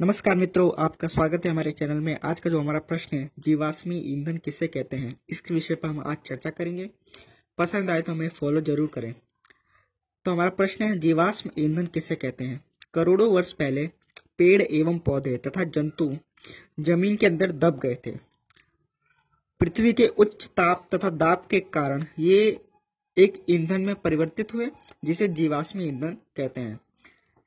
नमस्कार मित्रों, आपका स्वागत है हमारे चैनल में। आज का जो हमारा प्रश्न है, जीवाश्मी ईंधन किसे कहते हैं? इसके विषय पर हम आज चर्चा करेंगे। पसंद आए तो हमें फॉलो ज़रूर करें। तो हमारा प्रश्न है, जीवाश्म ईंधन किसे कहते हैं? करोड़ों वर्ष पहले पेड़ एवं पौधे तथा जंतु ज़मीन के अंदर दब गए थे। पृथ्वी के उच्च ताप तथा दाब के कारण ये एक ईंधन में परिवर्तित हुए, जिसे जीवाश्मी ईंधन कहते हैं।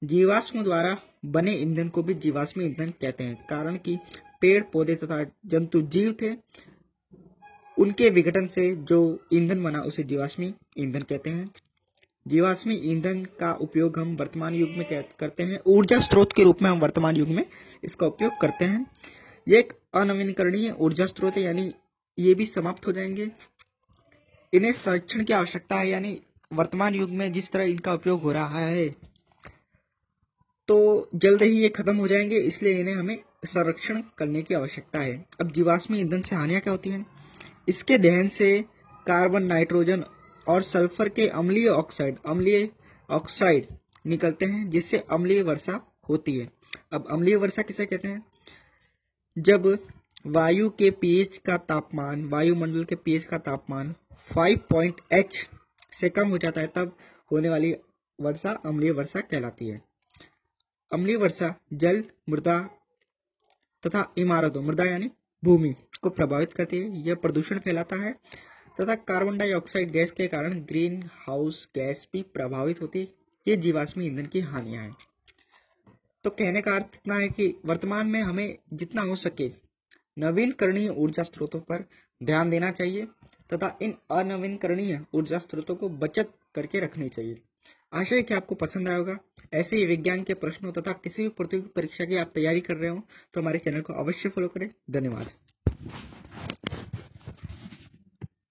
जीवाश्म द्वारा बने ईंधन को भी जीवाश्मी ईंधन कहते हैं, कारण कि पेड़, पौधे तथा जंतु जीव थे। उनके विघटन से जो ईंधन बना, उसे जीवाश्मी ईंधन कहते हैं। जीवाश्मी ईंधन का उपयोग हम वर्तमान युग में करते हैं। ऊर्जा स्रोत के रूप में हम वर्तमान युग में इसका उपयोग करते हैं। ये एक अनवीनकरणीय ऊर्जा स्रोत है, यानी ये भी समाप्त हो जाएँगे। इन्हें संरक्षण की आवश्यकता है, यानी वर्तमान युग में जिस तरह इनका उपयोग हो रहा है। तो जल्द ही ये खत्म हो जाएँगे, इसलिए इन्हें हमें संरक्षण करने की आवश्यकता है। अब जीवाश्मी ईंधन से हानियाँ क्या होती हैं? इसके दहन से कार्बन, नाइट्रोजन और सल्फ़र के अम्लीय ऑक्साइड अम्लीय ऑक्साइड निकलते हैं, जिससे अम्लीय वर्षा होती है। अब अम्लीय वर्षा किसे कहते हैं? जब वायु के पीएच का तापमान, वायुमंडल के पीएच का तापमान 5 पॉइंट एच से कम हो जाता है, तब होने वाली वर्षा अम्लीय वर्षा कहलाती है। अम्लीय वर्षा, जल, मृदा तथा इमारतों। मृदा यानी भूमि को प्रभावित करती है। यह प्रदूषण फैलाता है तथा कार्बन डाइऑक्साइड गैस के कारण ग्रीन हाउस गैस भी प्रभावित होती है। ये जीवाश्मी ईंधन की हानियाँ हैं। तो कहने का अर्थ इतना है कि वर्तमान में हमें जितना हो सके नवीनकरणीय ऊर्जा स्रोतों पर ध्यान देना चाहिए तथा इन अनवीनकरणीय ऊर्जा स्रोतों को बचत करके रखनी चाहिए। आशा है कि आपको पसंद आया होगा। ऐसे ही विज्ञान के प्रश्नों तथा किसी भी प्रतियोगी परीक्षा की आप तैयारी कर रहे हो तो हमारे चैनल को अवश्य फॉलो करें। धन्यवाद।